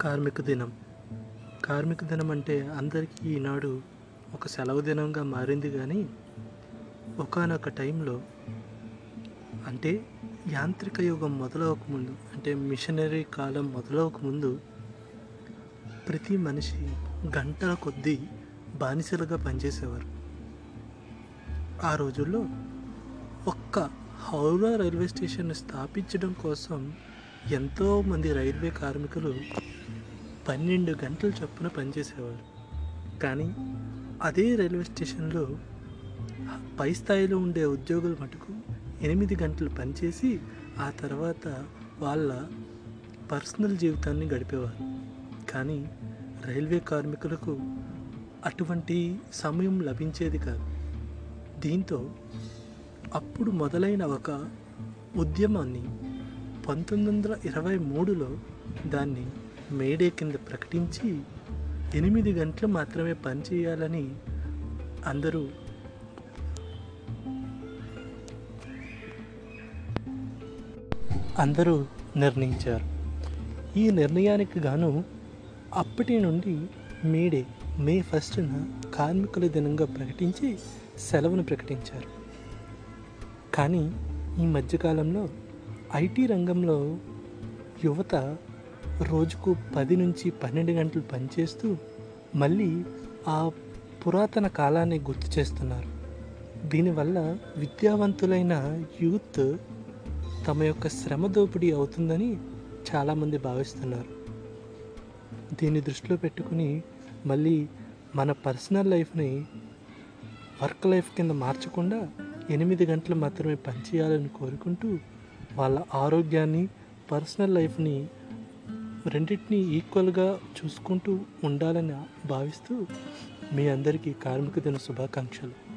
కార్మిక దినం. కార్మిక దినం అంటే అందరికీ ఈనాడు ఒక సెలవు దినంగా మారింది కానీ ఒకానొక టైంలో అంటే యాంత్రిక యుగం మొదలవకముందు అంటే మిషనరీ కాలం మొదలవకముందు ప్రతి మనిషి గంటల కొద్దీ బానిసలుగా పనిచేసేవారు. ఆ రోజుల్లో ఒక్క హౌరా రైల్వే స్టేషన్ స్థాపించడం కోసం ఎంతోమంది రైల్వే కార్మికులు పన్నెండు గంటల చొప్పున పనిచేసేవారు కానీ అదే రైల్వే స్టేషన్లో పై స్థాయిలో ఉండే ఉద్యోగులు మటుకు ఎనిమిది గంటలు పనిచేసి ఆ తర్వాత వాళ్ళ పర్సనల్ జీవితాన్ని గడిపేవారు. కానీ రైల్వే కార్మికులకు అటువంటి సమయం లభించేది కాదు. దీంతో అప్పుడు మొదలైన ఒక ఉద్యమాన్ని పంతొమ్మిది వందల ఇరవై మూడులో దాన్ని మేడే కింద ప్రకటించి ఎనిమిది గంటలు మాత్రమే పనిచేయాలని అందరూ అందరూ నిర్ణయించారు. ఈ నిర్ణయానికి గాను అప్పటి నుండి మేడే మే ఫస్ట్న కార్మికుల దినంగా ప్రకటించి సెలవును ప్రకటించారు. కానీ ఈ మధ్యకాలంలో ఐటీ రంగంలో యువత రోజుకు పది నుంచి పన్నెండు గంటలు పనిచేస్తూ మళ్ళీ ఆ పురాతన కాలాన్ని గుర్తు చేస్తున్నారు. దీనివల్ల విద్యావంతులైన యూత్ తమ యొక్క శ్రమ దోపిడీ అవుతుందని చాలామంది భావిస్తున్నారు. దీన్ని దృష్టిలో పెట్టుకుని మళ్ళీ మన పర్సనల్ లైఫ్ని వర్క్ లైఫ్ కింద మార్చకుండా ఎనిమిది గంటలు మాత్రమే పనిచేయాలని కోరుకుంటూ వాళ్ళ ఆరోగ్యాన్ని పర్సనల్ లైఫ్ని రెండింటినీ ఈక్వల్గా చూసుకుంటూ ఉండాలని భావిస్తూ మీ అందరికీ కార్మిక దిన శుభాకాంక్షలు.